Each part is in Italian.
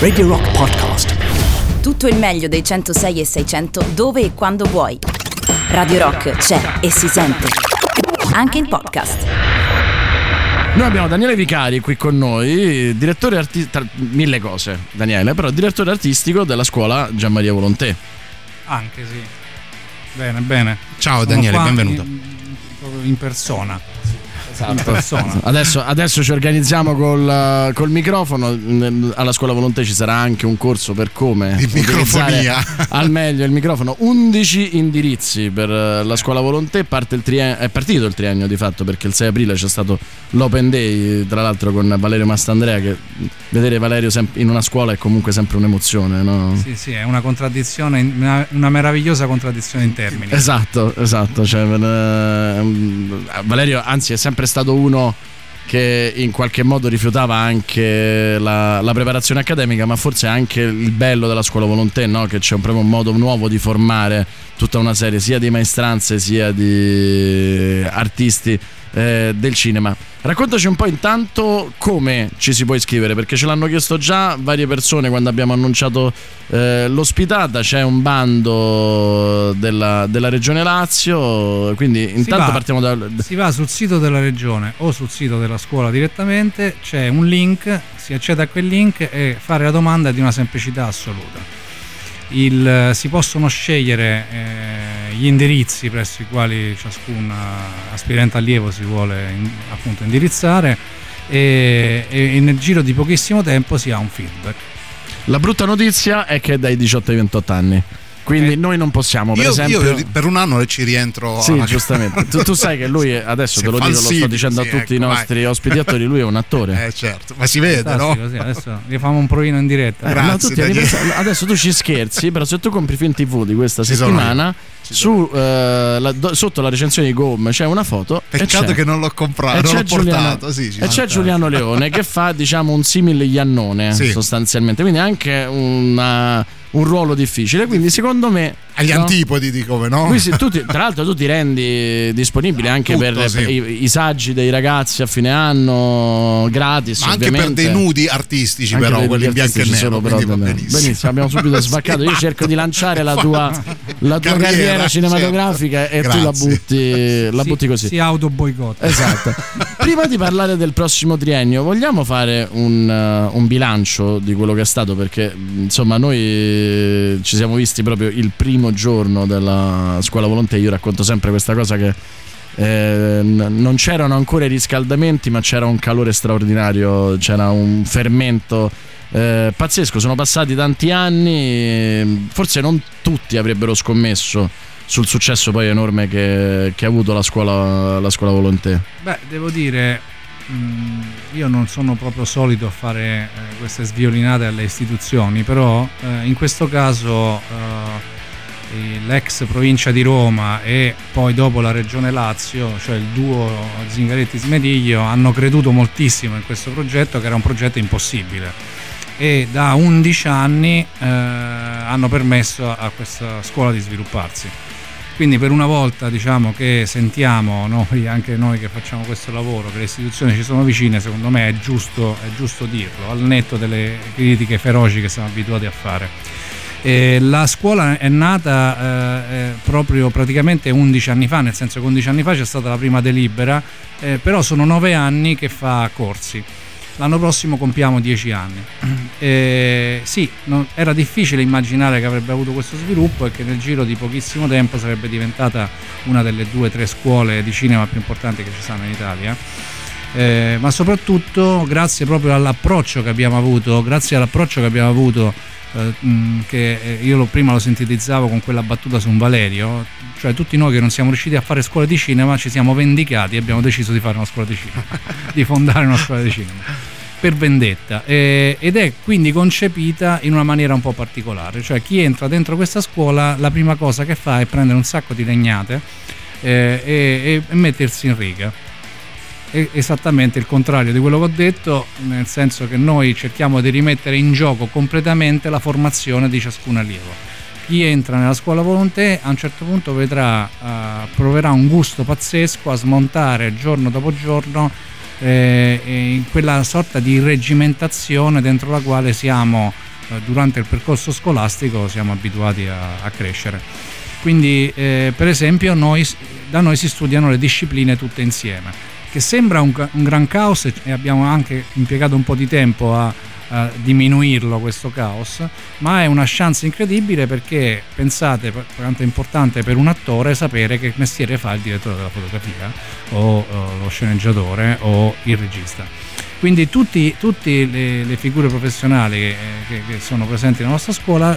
Radio Rock Podcast. Tutto il meglio dei 106 e 600 dove e quando vuoi. Radio Rock c'è e si sente. Anche in podcast. Noi abbiamo Daniele Vicari qui con noi, direttore artistico, mille cose Daniele, però direttore artistico della scuola Gianmaria Volontè. Anche sì. Bene, bene. Ciao Sono Daniele, benvenuto. In, proprio in persona. Esatto. In persona. Adesso, adesso ci organizziamo col, col microfono. Alla scuola Volontè ci sarà anche un corso per come Di microfonia. al meglio il microfono. 11 indirizzi per eh, la scuola il trien- è partito il triennio di fatto perché il 6 aprile c'è stato l'Open Day, tra l'altro con Valerio Mastandrea. Che vedere Valerio sem- in una scuola è comunque sempre un'emozione, no? Sì, sì, è una contraddizione, una, una meravigliosa contraddizione in termini. Esatto, esatto. Cioè, ehm, Valerio, anzi, è sempre stato uno che in qualche modo rifiutava anche la, la preparazione accademica, ma forse anche il bello della scuola volontà, no? che c'è un, proprio un modo nuovo di formare tutta una serie sia di maestranze sia di artisti eh, del cinema. Raccontaci un po' intanto come ci si può iscrivere, perché ce l'hanno chiesto già varie persone quando abbiamo annunciato eh, l'ospitata, c'è un bando della, della Regione Lazio, quindi intanto va. partiamo da... Si va sul sito della regione o sul sito della scuola direttamente, c'è un link, si accede a quel link e fare la domanda è di una semplicità assoluta. Il- si possono scegliere eh, gli indirizzi presso i quali ciascun eh, aspirante allievo si vuole in- appunto indirizzare e, e nel giro di pochissimo tempo si ha un feedback. La brutta notizia è che è dai 18 ai 28 anni, quindi Eh. noi non possiamo, per Io, esempio... io per un anno ci rientro. Sì, giustamente. Tu, tu sai che lui, adesso Se te lo dico, lo sto dicendo sì, a tutti ecco, i vai. nostri ospiti attori, lui è un attore. Eh certo, ma si vede, no? Fantastico, sì, adesso gli facciamo un provino in diretta. Eh, Grazie, no, anniversari- adesso tu ci scherzi, però se tu compri film TV di questa Ci settimana, su, eh, la- do- sotto la recensione di Gom c'è una foto. e Peccato che non l'ho e comprato, non c'è l'ho Giuliano- portato. Sì, ci e c'è. Giuliano Leone che fa diciamo un simile Iannone Sì. sostanzialmente, quindi anche una- un ruolo difficile. Quindi secondo me Agli no? antipodi di come, no? Qui si- tu ti- tra l'altro tu ti rendi disponibile anche Tutto, per, sì. per i, i saggi dei ragazzi a fine anno gratis ma anche ovviamente. per dei nudi artistici, Anche però, quelli in nudi bianco e artistici nero. sono, però, quindi va delle- benissimo. abbiamo subito Sì, svaccato. Io cerco di lanciare la tua, la tua carriera, Carriera, cinematografica e tu la Grazie. butti, la butti così. Si auto boicotta. Esatto. Prima di parlare del prossimo triennio, vogliamo fare un, eh, un bilancio di quello che è stato? Perché insomma, noi eh, ci siamo visti proprio il primo giorno della scuola volontà. Io racconto sempre questa cosa che. eh, non c'erano ancora i riscaldamenti, ma c'era un calore straordinario, c'era un fermento eh, pazzesco. Sono passati tanti anni, forse non tutti avrebbero scommesso sul successo poi enorme che, che ha avuto la scuola, la scuola volontà. Beh, devo dire, mh, io non sono proprio solito a fare eh, queste sviolinate alle istituzioni, però eh, in questo caso eh, l'ex provincia di Roma e poi dopo la regione Lazio, cioè il duo Zingaretti-Smediglio, hanno creduto moltissimo in questo progetto che era un progetto impossibile e da 11 anni eh, hanno permesso a questa scuola di svilupparsi. Quindi per una volta diciamo che sentiamo noi, anche noi che facciamo questo lavoro, che le istituzioni ci sono vicine, secondo me è giusto, è giusto dirlo, al netto delle critiche feroci che siamo abituati a fare. Eh, la scuola è nata eh, eh, proprio praticamente 11 anni fa, nel senso che 11 anni fa c'è stata la prima delibera, eh, però sono 9 anni che fa corsi. L'anno prossimo compiamo 10 anni. Eh, sì, non- era difficile immaginare che avrebbe avuto questo sviluppo e che nel giro di pochissimo tempo sarebbe diventata una delle due o tre scuole di cinema più importanti che ci sono in Italia. Eh, ma soprattutto grazie proprio all'approccio che abbiamo avuto, grazie all'approccio che abbiamo avuto, che eh, io prima lo sintetizzavo con quella battuta su un Valerio, cioè tutti noi che non siamo riusciti a fare scuole di cinema ci siamo vendicati e abbiamo deciso di fare una scuola di cinema, di fondare una scuola di cinema per vendetta eh, ed è quindi concepita in una maniera un po' particolare, cioè chi entra dentro questa scuola la prima cosa che fa è prendere un sacco di legnate eh, e mettersi in riga. È esattamente il contrario di quello che ho detto, nel senso che noi cerchiamo di rimettere in gioco completamente la formazione di ciascun allievo. Chi entra nella scuola volontà a un certo punto vedrà, eh, proverà un gusto pazzesco a smontare giorno dopo giorno eh, in quella sorta di reggimentazione dentro la quale siamo eh, durante il percorso scolastico siamo abituati a, a crescere. Quindi eh, per esempio noi, da noi si studiano le discipline tutte insieme, che sembra un, un gran caos e abbiamo anche impiegato un po' di tempo a, a diminuirlo questo caos, ma è una chance incredibile perché pensate quanto è importante per un attore sapere che mestiere fa il direttore della fotografia o, o lo sceneggiatore o il regista. Quindi tutte le, le, figure professionali che, che, che, sono presenti nella nostra scuola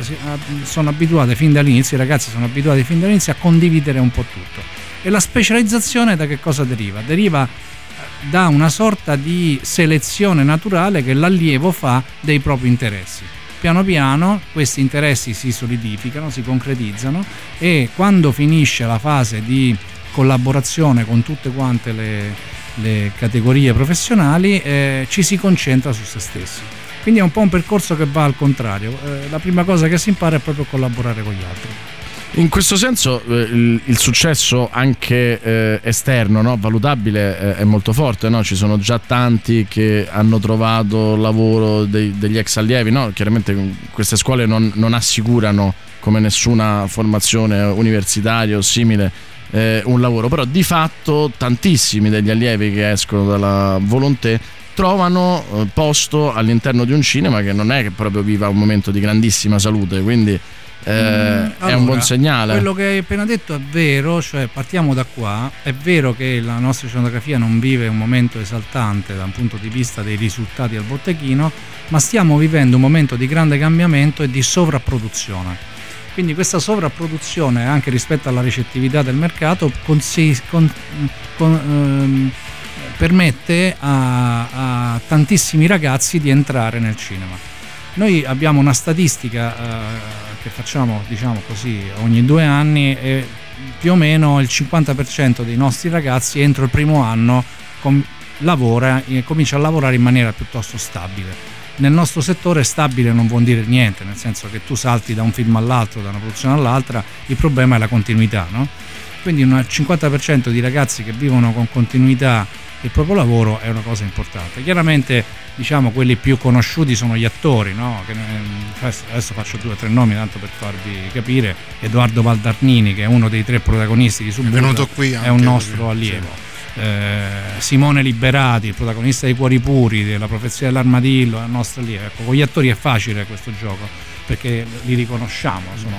sono abituate fin dall'inizio, i ragazzi sono abituati fin dall'inizio a condividere un po' tutto. E la specializzazione da che cosa deriva? Deriva eh, da una sorta di selezione naturale che l'allievo fa dei propri interessi. Piano piano questi interessi si solidificano, si concretizzano e quando finisce la fase di collaborazione con tutte quante le, le categorie professionali, eh, ci si concentra su se stessi. Quindi è un po' un percorso che va al contrario. Eh, la prima cosa che si impara è proprio collaborare con gli altri. In questo senso eh, il, il, successo anche eh, esterno, no? valutabile, eh, è molto forte. No? Ci sono già tanti che hanno trovato lavoro dei, degli ex allievi. No? Chiaramente queste scuole non, non assicurano come nessuna formazione universitaria o simile eh, un lavoro, però di fatto tantissimi degli allievi che escono dalla Volonté trovano eh, posto all'interno di un cinema che non è che proprio viva un momento di grandissima salute, quindi eh, mm, allora, è un buon segnale. Quello che hai appena detto è vero, cioè partiamo da qua, è vero che la nostra cinematografia non vive un momento esaltante dal punto di vista dei risultati al botteghino, ma stiamo vivendo un momento di grande cambiamento e di sovrapproduzione quindi questa sovrapproduzione anche rispetto alla ricettività del mercato consi- con, con, ehm, permette a, a, tantissimi ragazzi di entrare nel cinema. Noi abbiamo una statistica eh, che facciamo diciamo così ogni due anni e più o meno il 50% dei nostri ragazzi entro il primo anno com- lavora, comincia a lavorare in maniera piuttosto stabile nel nostro settore stabile non vuol dire niente, nel senso che tu salti da un film all'altro, da una produzione all'altra, il problema è la continuità. No? Quindi un 50% di ragazzi che vivono con continuità il proprio lavoro è una cosa importante. Chiaramente diciamo quelli più conosciuti sono gli attori, no? che, adesso faccio due o tre nomi tanto per farvi capire, Edoardo Valdarnini che è uno dei tre protagonisti di Subito, è, è un nostro allievo. Sì eh, Simone Liberati, il protagonista di Cuori Puri, della profezia dell'armadillo, la nostra lì. Ecco, con gli attori è facile questo gioco perché li riconosciamo, sono,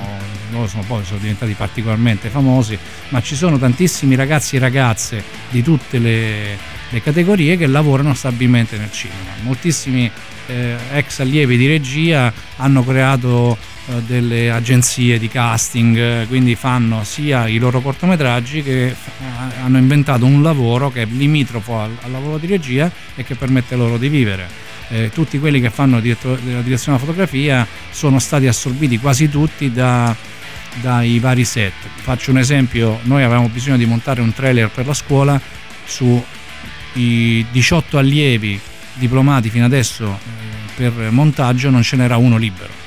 loro sono poi sono diventati particolarmente famosi, ma ci sono tantissimi ragazzi e ragazze di tutte le, le categorie che lavorano stabilmente nel cinema. Moltissimi eh, ex allievi di regia hanno creato delle agenzie di casting, eh, quindi fanno sia i loro cortometraggi che eh, hanno inventato un lavoro che è limitrofo al, al lavoro di regia e che permette loro di vivere. Eh, tutti quelli che fanno diretto, la direzione della fotografia sono stati assorbiti quasi tutti da, dai vari set. Faccio un esempio, noi avevamo bisogno di montare un trailer per la scuola su i 18 allievi diplomati fino adesso per montaggio non ce n'era uno libero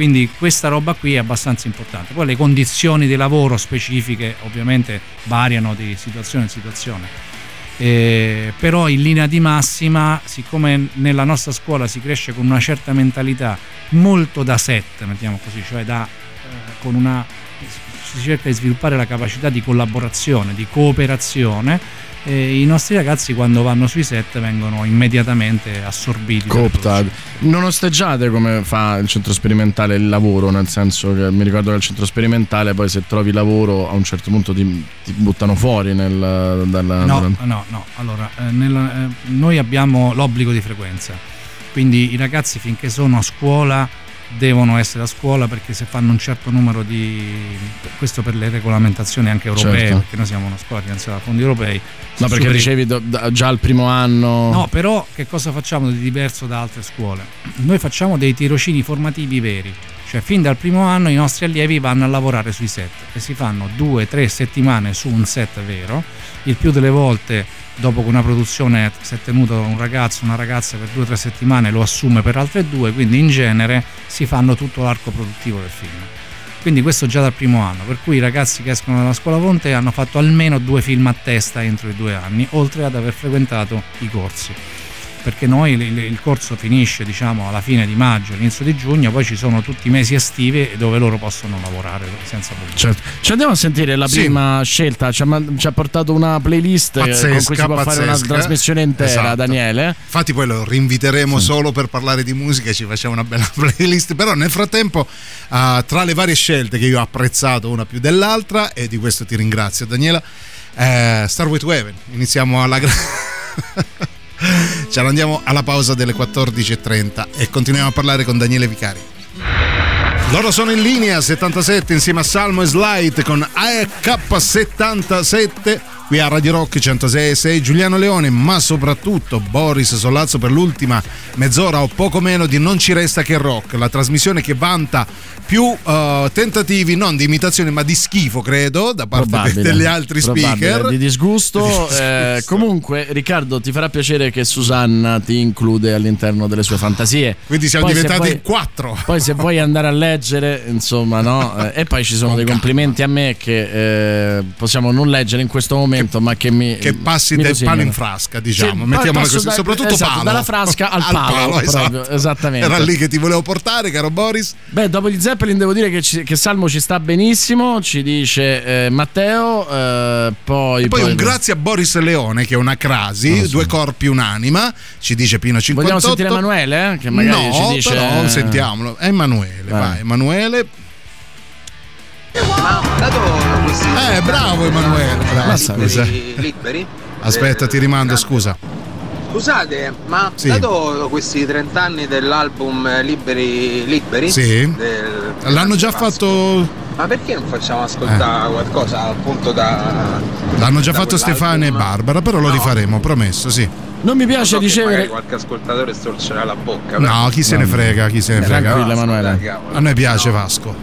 quindi questa roba qui è abbastanza importante. Poi le condizioni di lavoro specifiche ovviamente variano di situazione in situazione. Eh, però in linea di massima, siccome nella nostra scuola si cresce con una certa mentalità molto da set, mettiamo così, cioè da, eh, con una, si cerca di sviluppare la capacità di collaborazione, di cooperazione, i nostri ragazzi quando vanno sui set vengono immediatamente assorbiti. Cooptati. Non osteggiate come fa il centro sperimentale il lavoro, nel senso che mi ricordo che il centro sperimentale poi se trovi lavoro a un certo punto ti, ti buttano fuori nel, dalla, no, no, no, allora eh, nel, eh, noi abbiamo l'obbligo di frequenza, quindi i ragazzi finché sono a scuola devono essere a scuola perché se fanno un certo numero di questo per le regolamentazioni anche europee certo. perché noi siamo una scuola finanziata da fondi europei no perché superi... dicevi do, da, già al primo anno no però che cosa facciamo di diverso da altre scuole noi facciamo dei tirocini formativi veri cioè fin dal primo anno i nostri allievi vanno a lavorare sui set e si fanno due tre settimane su un set vero il più delle volte dopo che una produzione si è tenuto un ragazzo, una ragazza per due o tre settimane lo assume per altre due, quindi in genere si fanno tutto l'arco produttivo del film. Quindi questo già dal primo anno, per cui i ragazzi che escono dalla scuola Ponte hanno fatto almeno due film a testa entro i due anni, oltre ad aver frequentato i corsi perché noi il, il, corso finisce diciamo alla fine di maggio, all'inizio di giugno, poi ci sono tutti i mesi estivi dove loro possono lavorare senza problemi. Certo. Ci andiamo a sentire la sì. prima scelta, ci ha, ci ha, portato una playlist pazzesca, con cui si può pazzesca. fare una trasmissione intera, esatto. Daniele. Infatti poi lo rinviteremo sì. solo per parlare di musica, ci facciamo una bella playlist, però nel frattempo uh, tra le varie scelte che io ho apprezzato una più dell'altra e di questo ti ringrazio Daniela, eh, Star to Heaven, iniziamo alla grande... Ce ne andiamo alla pausa delle 14.30 e continuiamo a parlare con Daniele Vicari. Loro sono in linea 77 insieme a Salmo e Slide con AK77 qui a Radio Rock 106 Giuliano Leone, ma soprattutto Boris Sollazzo per l'ultima mezz'ora o poco meno di Non ci resta che rock, la trasmissione che vanta più uh, tentativi non di imitazione ma di schifo credo da parte probabile, degli altri speaker. di disgusto, di disgusto. Eh, comunque Riccardo ti farà piacere che Susanna ti include all'interno delle sue fantasie. Quindi siamo poi diventati in quattro. poi se vuoi andare a leggere insomma no? Eh, e poi ci sono dei complimenti a me che eh, possiamo non leggere in questo momento che, ma che mi che passi mi del palo in frasca diciamo sì, mettiamola così da, soprattutto esatto, palo dalla frasca al, al palo, palo esatto. esattamente era lì che ti volevo portare caro Boris beh dopo gli Zeppelin devo dire che, ci, che Salmo ci sta benissimo ci dice eh, Matteo eh, poi, poi, poi un grazie a Boris Leone che è una crasi, so. due corpi un'anima, ci dice Pino 58. Vogliamo sentire Emanuele? Eh? Che magari no, ci dice... però sentiamolo. Emanuele, vai, vai Emanuele. Ma dato questi Eh, bravo Emanuele, bravo. Scusa. liberi? Aspetta, ti rimando, scusa. Scusate, ma Sì. dato questi 30 anni dell'album Liberi Liberi? Sì. del- L'hanno già fatto Ma perché non facciamo ascoltare qualcosa appunto da. l'hanno già da fatto? Stefano e Barbara, però lo No. rifaremo, promesso, sì. Non mi piace so ricevere... qualche ascoltatore storcerà la bocca. No, chi se ne frega, chi se ne Eh, frega. Emanuele. A noi piace No. Vasco.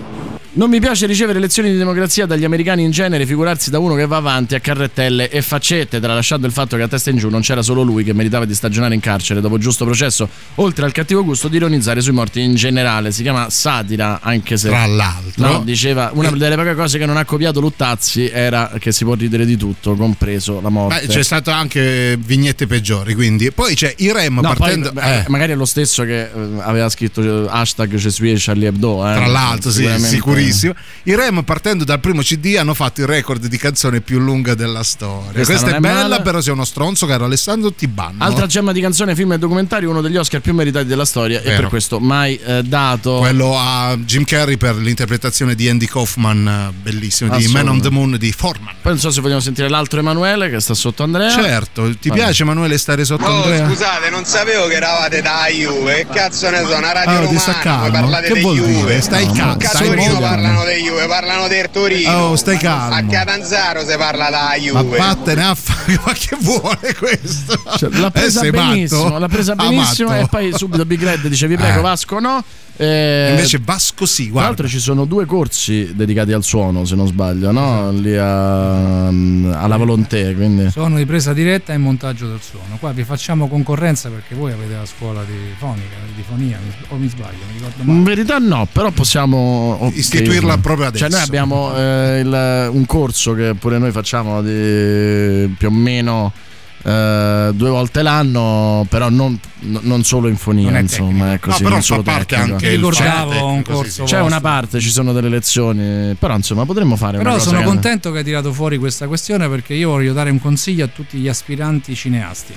Non mi piace ricevere lezioni di democrazia dagli americani in genere, figurarsi da uno che va avanti a carrettelle e faccette, tralasciando il fatto che a testa in giù non c'era solo lui che meritava di stagionare in carcere dopo giusto processo, oltre al cattivo gusto di ironizzare sui morti in generale. Si chiama satira, anche se... Tra l'altro, No, diceva una delle poche cose che non ha copiato Luttazzi era che si può ridere di tutto, compreso la morte. Beh, c'è stato anche vignette peggiori, quindi. Poi c'è Irem No, partendo. poi, eh, magari è lo stesso che eh, aveva scritto eh, hashtag Je suis Charlie Hebdo. eh. Tra l'altro, sì, Sicuramente. Sicurissimo. I Rem, partendo dal primo CD, hanno fatto il record di canzone più lunga della storia. Questa Questa, è è bella, male. però sei uno stronzo, caro Alessandro, ti banno. Altra gemma di canzone, film e documentario, uno degli Oscar più meritati della storia e Vero. per questo mai eh, dato. Quello a Jim Carrey per l'interpretazione di Andy Kaufman, eh, bellissimo, di Man on the Moon di Foreman. Poi non so se vogliamo sentire l'altro Emanuele che sta sotto Andrea. Certo, ti Vabbè. piace Emanuele stare sotto Oh, Andrea? scusate, non sapevo che eravate da Juve. Che cazzo ne so, una radio Ah, romana, poi parlate Che di Juve. dire? Stai No, A stai molto parlano di Juve, parlano del Torino. Oh, stai calmo. A Catanzaro si parla da Ma Juve. vattene a fare, ma che vuole questo? Cioè, l'ha Eh, presa sei benissimo, matto? l'ha presa Ah, benissimo matto. e poi subito Big Red dice vi prego Eh. Vasco no. Eh, Invece Vasco sì, tra guarda. l'altro ci sono due corsi dedicati al suono se non sbaglio, no? Lì a, alla Volonté, quindi... Sono di presa diretta e montaggio del suono. Qua vi facciamo concorrenza perché voi avete la scuola di fonica, di fonia, o mi sbaglio, mi ricordo In verità no, però possiamo ok. Istituirla proprio adesso. Cioè noi abbiamo eh, il- un corso che pure noi facciamo di più o meno eh, due volte l'anno, però non, no- non solo in fonia, insomma, è così, No, però non fa solo parte tecnico. anche ricordavo suono un corso. C'è una parte, ci sono delle lezioni, però insomma potremmo fare Però sono che- contento che hai tirato fuori questa questione perché io voglio dare un consiglio a tutti gli aspiranti cineasti.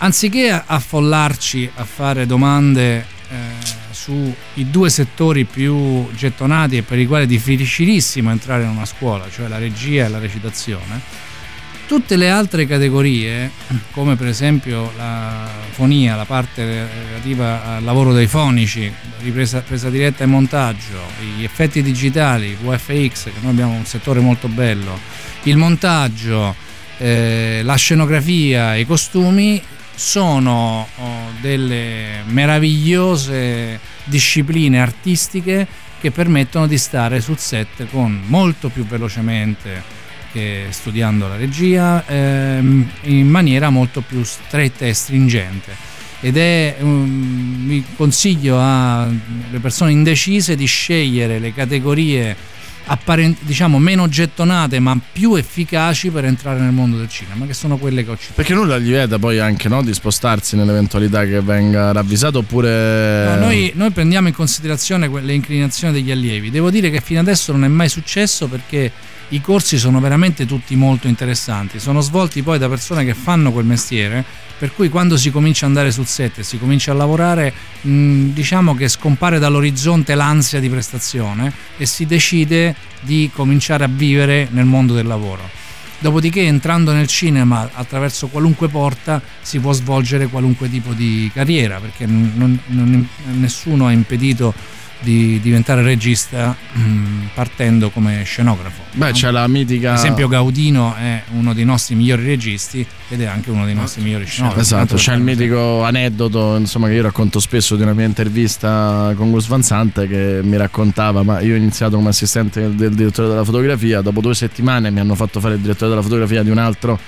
Anziché affollarci a fare domande eh, sui due settori più gettonati e per i quali è difficilissimo entrare in una scuola, cioè la regia e la recitazione, tutte le altre categorie, come per esempio la fonia, la parte relativa al lavoro dei fonici, ripresa presa diretta e montaggio, gli effetti digitali, VFX, che noi abbiamo un settore molto bello, il montaggio, eh, la scenografia, i costumi, sono oh, delle meravigliose discipline artistiche che permettono di stare sul set con molto più velocemente che studiando la regia ehm, in maniera molto più stretta e stringente. Ed è um, vi consiglio alle persone indecise di scegliere le categorie apparent- diciamo meno gettonate ma più efficaci per entrare nel mondo del cinema che sono quelle che ho citato. Perché nulla gli vieta poi anche no, di spostarsi nell'eventualità che venga ravvisato oppure no, noi, noi, prendiamo in considerazione le inclinazioni degli allievi. Devo dire che fino adesso non è mai successo perché i corsi sono veramente tutti molto interessanti sono svolti poi da persone che fanno quel mestiere per cui quando si comincia ad andare sul set e si comincia a lavorare mh, diciamo che scompare dall'orizzonte l'ansia di prestazione e si decide di cominciare a vivere nel mondo del lavoro. Dopodiché entrando nel cinema attraverso qualunque porta si può svolgere qualunque tipo di carriera perché non, non, nessuno ha impedito di diventare regista mm, partendo come scenografo. Beh, no? c'è la mitica. Ad esempio, Gaudino è uno dei nostri migliori registi ed è anche uno dei nostri migliori scenografi. Esatto, c'è il mitico aneddoto insomma, che io racconto spesso di una mia intervista con Gus Van Sant che mi raccontava: ma io ho iniziato come assistente del direttore della fotografia, dopo due settimane mi hanno fatto fare il direttore della fotografia di un altro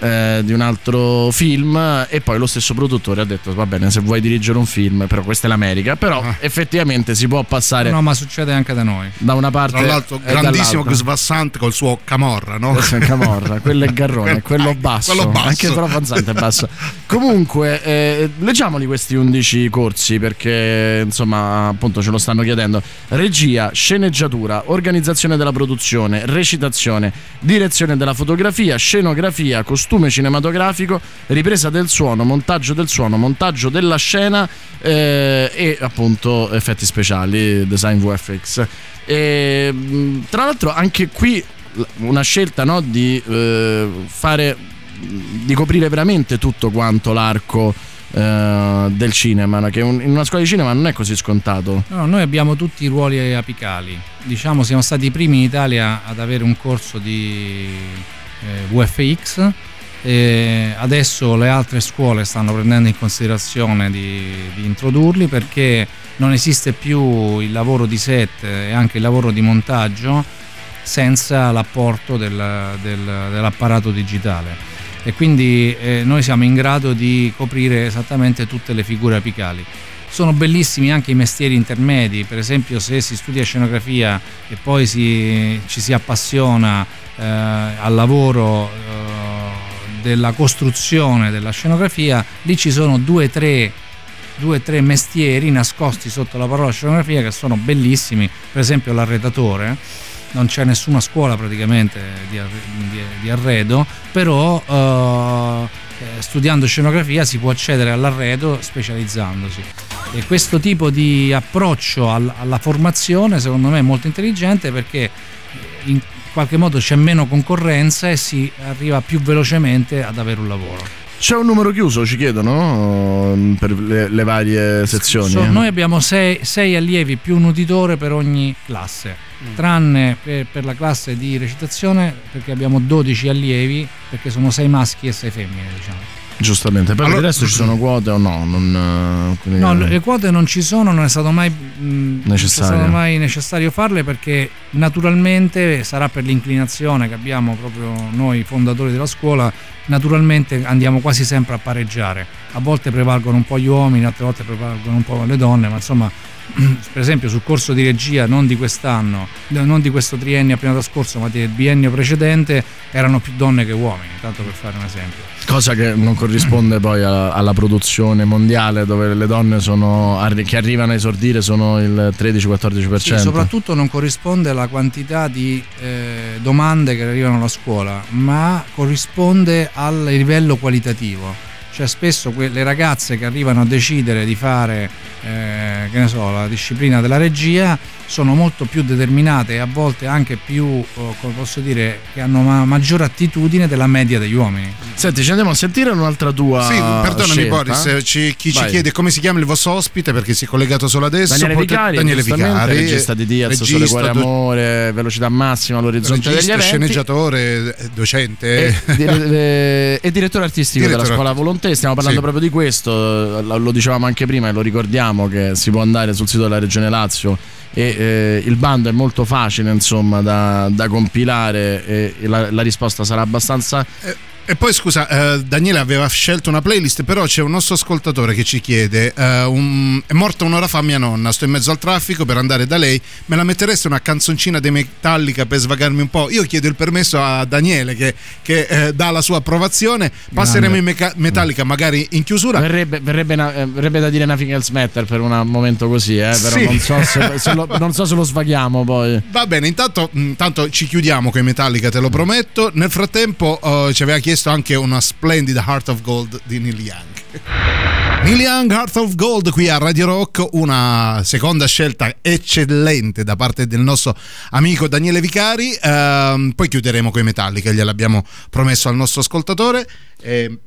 eh, di un altro film e poi lo stesso produttore ha detto va bene se vuoi dirigere un film però questa è l'America però ah. effettivamente si può passare no ma succede anche da noi da una parte tra l'altro grandissimo Svassant col suo Camorra no? Camorra quello è Garrone quello basso, quello basso. anche però Fanzante è basso comunque eh, leggiamoli questi 11 corsi perché insomma appunto ce lo stanno chiedendo regia sceneggiatura organizzazione della produzione recitazione direzione della fotografia scenografia costume costume cinematografico, ripresa del suono, montaggio del suono, montaggio della scena eh, e appunto effetti speciali, design VFX. E, tra l'altro anche qui una scelta no, di eh, fare di coprire veramente tutto quanto l'arco eh, del cinema, che in una scuola di cinema non è così scontato. No, noi abbiamo tutti i ruoli apicali. Diciamo siamo stati i primi in Italia ad avere un corso di eh, VFX e adesso le altre scuole stanno prendendo in considerazione di, di, introdurli perché non esiste più il lavoro di set e anche il lavoro di montaggio senza l'apporto del, del, dell'apparato digitale e quindi eh, noi siamo in grado di coprire esattamente tutte le figure apicali. Sono bellissimi anche i mestieri intermedi, per esempio se si studia scenografia e poi si, ci si appassiona eh, al lavoro eh, della costruzione della scenografia, lì ci sono due o tre tre mestieri nascosti sotto la parola scenografia che sono bellissimi, per esempio l'arredatore, non c'è nessuna scuola praticamente di, di, di arredo, però eh, studiando scenografia si può accedere all'arredo specializzandosi. E questo tipo di approccio alla, alla formazione secondo me è molto intelligente perché in, qualche modo c'è meno concorrenza e si arriva più velocemente ad avere un lavoro. C'è un numero chiuso, ci chiedono, per le, le varie sezioni? So, noi abbiamo sei, sei, allievi più un uditore per ogni classe, mm. tranne per, per, la classe di recitazione perché abbiamo 12 allievi, perché sono sei maschi e sei femmine, diciamo. Giustamente, però allora, adesso ci sono quote o no? Non, eh, no, le quote non ci sono, non è stato mai mh, necessario. Stato mai necessario farle perché naturalmente sarà per l'inclinazione che abbiamo proprio noi fondatori della scuola, naturalmente andiamo quasi sempre a pareggiare. A volte prevalgono un po' gli uomini, altre volte prevalgono un po' le donne, ma insomma per esempio sul corso di regia non di quest'anno, non di questo triennio appena trascorso, ma del biennio precedente, erano più donne che uomini, tanto per fare un esempio. Cosa che non corrisponde poi alla, alla produzione mondiale dove le donne sono, che arrivano a esordire sono il 13-14%. Sì, soprattutto non corrisponde alla quantità di eh, domande che arrivano alla scuola, ma corrisponde al livello qualitativo cioè spesso le ragazze che arrivano a decidere di fare eh, che ne so, la disciplina della regia sono molto più determinate e a volte anche più, oh, come posso dire, che hanno una maggiore attitudine della media degli uomini. Senti, ci andiamo a sentire un'altra tua. Sì, perdonami scelta. Boris, ci, chi Vai. ci chiede come si chiama il vostro ospite perché si è collegato solo adesso. Daniele Pot- Vicari, Daniele Vicari regista di Diaz, regista, Sole Cuore Amore, Velocità Massima, l'orizzonte regista, degli eventi. sceneggiatore, docente. E, e, e direttore artistico direttore. della Scuola Volonté. Stiamo parlando sì. proprio di questo, lo dicevamo anche prima e lo ricordiamo che si può andare sul sito della Regione Lazio e eh, il bando è molto facile insomma da, da compilare e la, la, risposta sarà abbastanza... Eh E poi scusa, eh, Daniele aveva scelto una playlist, però c'è un nostro ascoltatore che ci chiede: eh, un, È morta un'ora fa mia nonna, sto in mezzo al traffico per andare da lei. Me la mettereste una canzoncina dei Metallica per svagarmi un po'? Io chiedo il permesso a Daniele che, che eh, dà la sua approvazione. Passeremo in meca- Metallica magari in chiusura. Verrebbe, verrebbe, una- eh, verrebbe da dire Nothing Else Matter per un momento così, eh, però Sì. non, so se, se lo, non so se lo svaghiamo poi. Va bene, intanto, intanto ci chiudiamo con i Metallica, te lo prometto. Nel frattempo eh, ci aveva chiesto anche una splendida Heart of Gold di Neil Young. Neil Young, Heart of Gold qui a Radio Rock, una seconda scelta eccellente da parte del nostro amico Daniele Vicari. Ehm, poi chiuderemo con i Metallica, gliel'abbiamo promesso al nostro ascoltatore. E,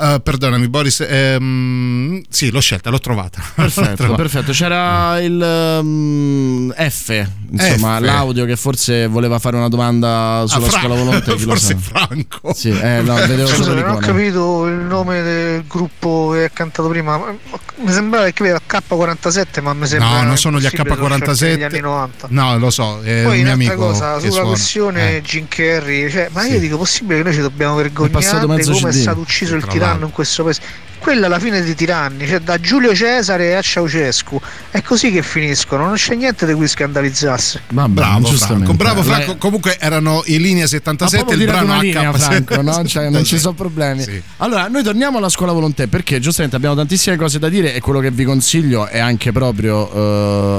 eh, perdonami Boris, ehm, sì l'ho scelta, l'ho trovata. L'ho Perfetto, trovata. perfetto. C'era il ehm, F, insomma, F. l'audio che forse voleva fare una domanda sulla Ah, Fra- scuola lo Forse. Franco. Sì, eh, no, vedevo Scusa, solo non ho capito il nome del gruppo che ha cantato prima. ma- Mi sembrava che aveva K47, ma mi sembra No, non sono gli impossibile, sono scelti H47. negli anni 90. No, lo so, è Poi un mio un'altra amico cosa sulla suona. questione Eh. Jim Carrey, cioè, ma Sì. io dico possibile che noi ci dobbiamo vergognare di come è CD, stato ucciso il tiranno in questo paese. Quella è la fine dei tiranni, cioè da Giulio Cesare a Ceausescu. È così che finiscono, non c'è niente di cui scandalizzarsi. Vabbè, Bravo. Franco, bravo Franco. Lei- Comunque erano in linea Ha 77 proprio il brano una linea, H7. Franco, no? Cioè, non ci sono problemi. Sì. Allora, noi torniamo alla scuola volontà perché giustamente abbiamo tantissime cose da dire e quello che vi consiglio è anche proprio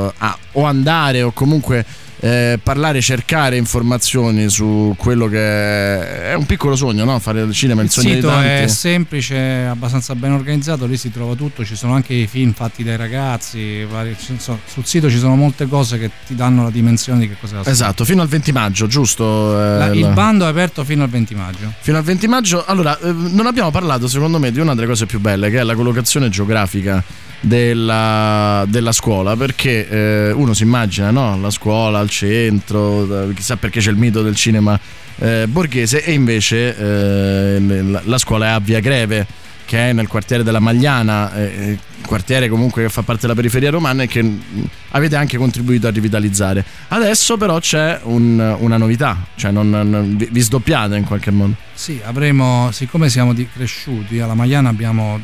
eh, a- o andare o comunque eh, parlare, cercare informazioni su quello che è un piccolo sogno, no? Fare il cinema, il, Il sogno di sito tanti. è semplice, abbastanza ben organizzato, lì si trova tutto, ci sono anche i film fatti dai ragazzi, vari- sono- sul sito ci sono molte cose che ti danno la dimensione di che cosa è. Esatto, fino al 20 maggio, giusto? eh, La- il bando è aperto fino al 20 maggio. Fino al 20 maggio. Allora, eh, non abbiamo parlato, secondo me, di una delle cose più belle, che è la collocazione geografica della, della scuola, perché eh, uno si immagina no? la scuola al centro, eh, chissà perché c'è il mito del cinema eh, borghese, e invece eh, la, la scuola è a Via Greve, che è nel quartiere della Magliana, eh, quartiere comunque che fa parte della periferia romana e che mh, avete anche contribuito a rivitalizzare. Adesso però c'è un- una novità, cioè non- non- vi- vi sdoppiate in qualche modo. Sì, avremo, siccome siamo di- cresciuti, alla Magliana abbiamo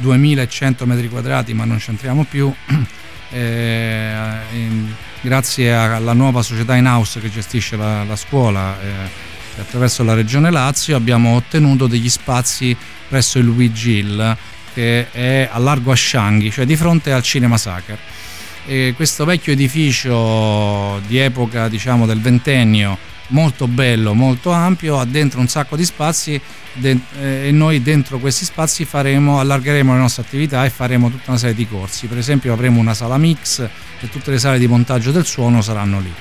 2100 metri quadrati, ma non c'entriamo più. eh, in- grazie alla nuova società in house che gestisce la, la scuola eh, attraverso la regione Lazio abbiamo ottenuto degli spazi presso il Wigil che è a Largo Ascianghi, cioè di fronte al Cinema Sacher. E questo vecchio edificio di epoca diciamo del ventennio molto bello, molto ampio, ha dentro un sacco di spazi de- eh, e noi dentro questi spazi faremo, allargheremo le nostre attività e faremo tutta una serie di corsi. Per esempio avremo una sala mix e tutte le sale di montaggio del suono saranno lì.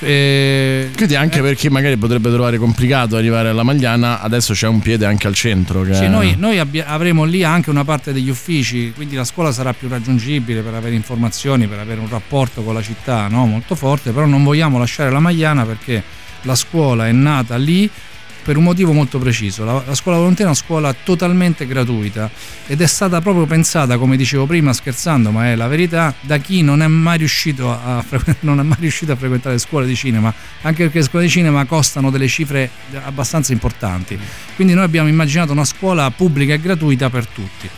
Eh, Quindi anche per chi magari potrebbe trovare complicato arrivare alla Magliana, adesso c'è un piede anche al centro. Che Sì, noi, noi abbia- avremo lì anche una parte degli uffici, quindi la scuola sarà più raggiungibile per avere informazioni, per avere un rapporto con la città no? molto forte, però non vogliamo lasciare la Magliana perché la scuola è nata lì per un motivo molto preciso. La, la scuola volontà è una scuola totalmente gratuita ed è stata proprio pensata, come dicevo prima scherzando, ma è la verità, da chi non è mai riuscito a, frequ- mai riuscito a frequentare scuole di cinema, anche perché le scuole di cinema costano delle cifre abbastanza importanti. Quindi noi abbiamo immaginato una scuola pubblica e gratuita per tutti.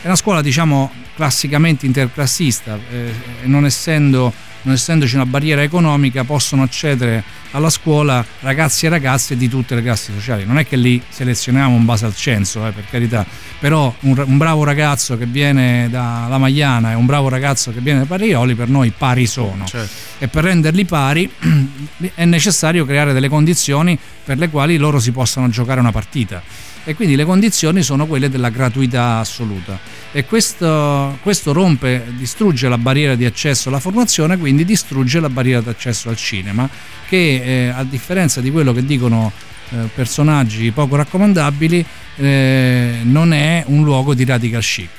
È una scuola, diciamo, classicamente interclassista, eh, non, essendo, non essendoci una barriera economica, possono accedere alla scuola ragazzi e ragazze di tutte le classi sociali. Non è che li selezioniamo in base al censo, eh, per carità, però un, un bravo ragazzo che viene dalla Magliana e un bravo ragazzo che viene da Parioli per noi pari sono Certo. e per renderli pari è necessario creare delle condizioni per le quali loro si possano giocare una partita e quindi le condizioni sono quelle della gratuità assoluta e questo, questo rompe, distrugge la barriera di accesso alla formazione, quindi distrugge la barriera di accesso al cinema che eh, a differenza di quello che dicono eh, personaggi poco raccomandabili eh, non è un luogo di radical chic.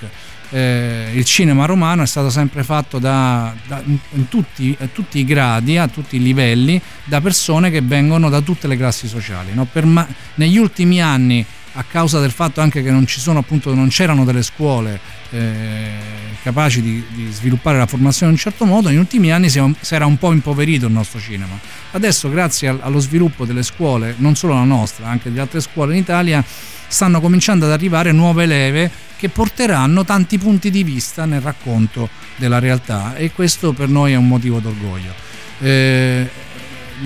Eh, il cinema romano è stato sempre fatto da, da- tutti, a tutti i gradi, a tutti i livelli, da persone che vengono da tutte le classi sociali. no? Ma- negli ultimi anni, a causa del fatto anche che non sono appunto non c'erano delle scuole eh, capaci di, di, sviluppare la formazione in un certo modo, negli ultimi anni si, era un po' impoverito il nostro cinema. Adesso grazie al, allo sviluppo delle scuole, non solo la nostra, anche di altre scuole in Italia, stanno cominciando ad arrivare nuove leve che porteranno tanti punti di vista nel racconto della realtà e questo per noi è un motivo d'orgoglio. Eh,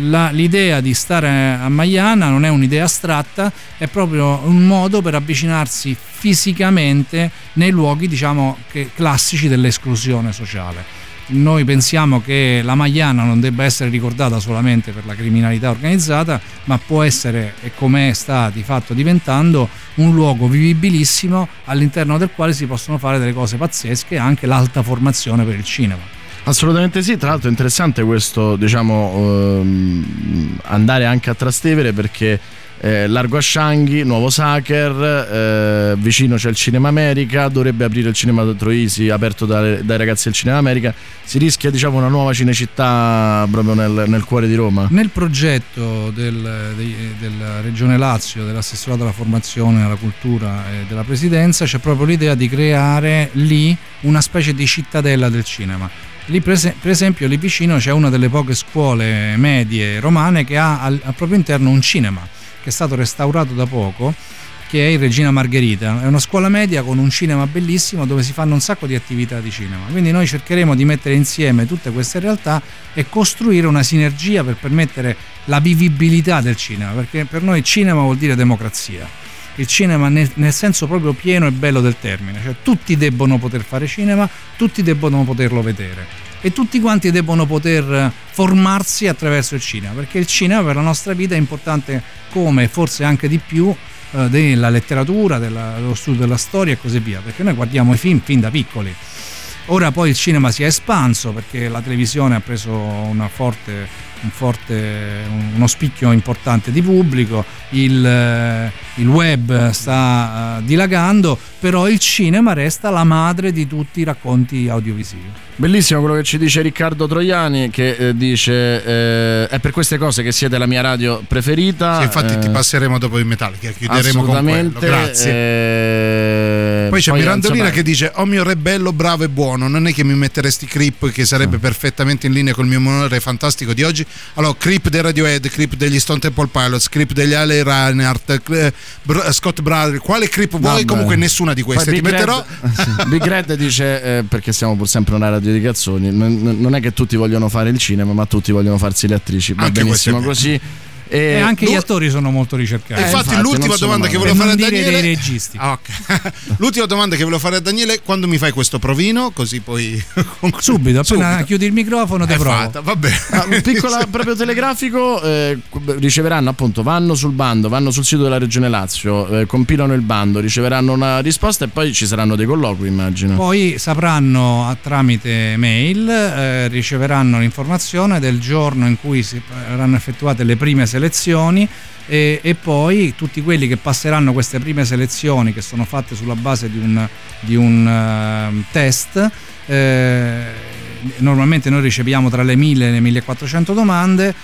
la, l'idea di stare a Maiana non è un'idea astratta, è proprio un modo per avvicinarsi fisicamente nei luoghi diciamo, che, classici dell'esclusione sociale. Noi pensiamo che la Maiana non debba essere ricordata solamente per la criminalità organizzata, ma può essere, e come sta di fatto diventando, un luogo vivibilissimo all'interno del quale si possono fare delle cose pazzesche anche l'alta formazione per il cinema. Assolutamente sì, tra l'altro è interessante questo, diciamo, ehm, andare anche a Trastevere perché eh, Largo Ascianghi, Nuovo Sacher, eh, vicino c'è il Cinema America, dovrebbe aprire il Cinema Troisi aperto dai, dai, ragazzi del Cinema America, si rischia diciamo una nuova cinecittà proprio nel, nel cuore di Roma. Nel progetto del, de, della Regione Lazio, dell'assessorato alla formazione, alla cultura e della presidenza c'è proprio l'idea di creare lì una specie di cittadella del cinema Lì per, esempio lì vicino c'è una delle poche scuole medie romane che ha al, al proprio interno un cinema che è stato restaurato da poco che è il Regina Margherita, è una scuola media con un cinema bellissimo dove si fanno un sacco di attività di cinema. Quindi noi cercheremo di mettere insieme tutte queste realtà e costruire una sinergia per permettere la vivibilità del cinema, perché per noi cinema vuol dire democrazia il cinema nel, nel, senso proprio pieno e bello del termine, cioè tutti debbono poter fare cinema, tutti debbono poterlo vedere e tutti quanti debbono poter formarsi attraverso il cinema, perché il cinema per la nostra vita è importante come forse anche di più eh, della letteratura, della, dello studio della storia e così via, perché noi guardiamo i film fin da piccoli. Ora poi il cinema si è espanso perché la televisione ha preso una forte un forte, uno spicchio importante di pubblico, il, eh, il web sta uh, dilagando, però il cinema resta la madre di tutti i racconti audiovisivi. Bellissimo quello che ci dice Riccardo Troiani che eh, dice eh, è per queste cose che siete la mia radio preferita. Sì, infatti eh, ti passeremo dopo in Metallica, chiuderemo con quello. Grazie. Eh, poi c'è poi, Mirandolina che dice "Oh mio re bello, bravo e buono, non è che mi metteresti Crip che sarebbe perfettamente in linea col mio onore fantastico di oggi". Allora, Crip dei Radiohead, Crip degli Stone Temple Pilots, Crip degli Ale Reinhardt, Br- Scott Brother, quale Crip vuoi? Comunque nessuna di queste poi ti Big metterò. Red, Big Red dice eh, perché siamo pur sempre una radio di cazzoni. Non, non, è che tutti vogliono fare il cinema, ma tutti vogliono farsi le attrici. Va Anche benissimo così. E, e anche gli attori sono molto ricercati. Eh, infatti, infatti, l'ultima domanda che volevo fare a Daniele. dei registi. Ah, okay. l'ultima domanda che volevo fare a Daniele: quando mi fai questo provino? Così poi. Subito, appena Subito. chiudi il microfono, te provo. Fatta, va bene. Ah, un piccolo proprio telegrafico: eh, riceveranno appunto, vanno sul bando, vanno sul sito della Regione Lazio, eh, compilano il bando, riceveranno una risposta e poi ci saranno dei colloqui, immagino. Poi sapranno tramite mail, eh, riceveranno l'informazione del giorno in cui si saranno effettuate le prime selezioni e, e, poi tutti quelli che passeranno queste prime selezioni che sono fatte sulla base di un, di un uh, test eh, normalmente noi riceviamo tra le 1000 e le 1400 domande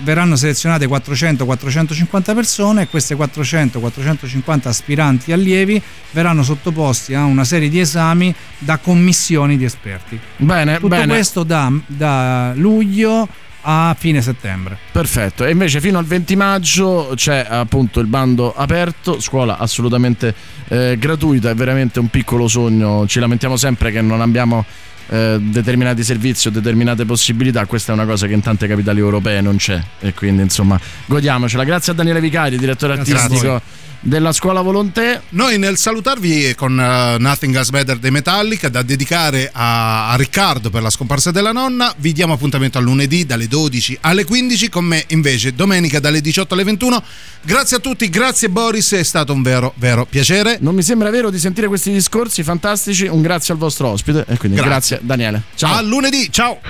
verranno selezionate 400-450 persone e queste 400-450 aspiranti allievi verranno sottoposti a una serie di esami da commissioni di esperti. Bene, Tutto bene. questo da, da luglio a fine settembre. Perfetto, e invece fino al 20 maggio c'è appunto il bando aperto, scuola assolutamente eh, gratuita, è veramente un piccolo sogno, ci lamentiamo sempre che non abbiamo eh, determinati servizi o determinate possibilità, questa è una cosa che in tante capitali europee non c'è. E quindi insomma godiamocela. Grazie a Daniele Vicari, direttore Grazie artistico della scuola Volontè. Noi nel salutarvi con uh, Nothing Else Better dei Metallica da dedicare a, a, Riccardo per la scomparsa della nonna, vi diamo appuntamento a lunedì dalle 12 alle 15 con me invece domenica dalle 18 alle 21. Grazie a tutti, grazie Boris, è stato un vero vero piacere. Non mi sembra vero di sentire questi discorsi fantastici, un grazie al vostro ospite e quindi grazie, grazie Daniele. Ciao. A lunedì, ciao.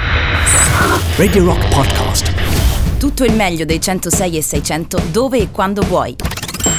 Radio Rock Podcast. Tutto il meglio dei 106 e 600 dove e quando vuoi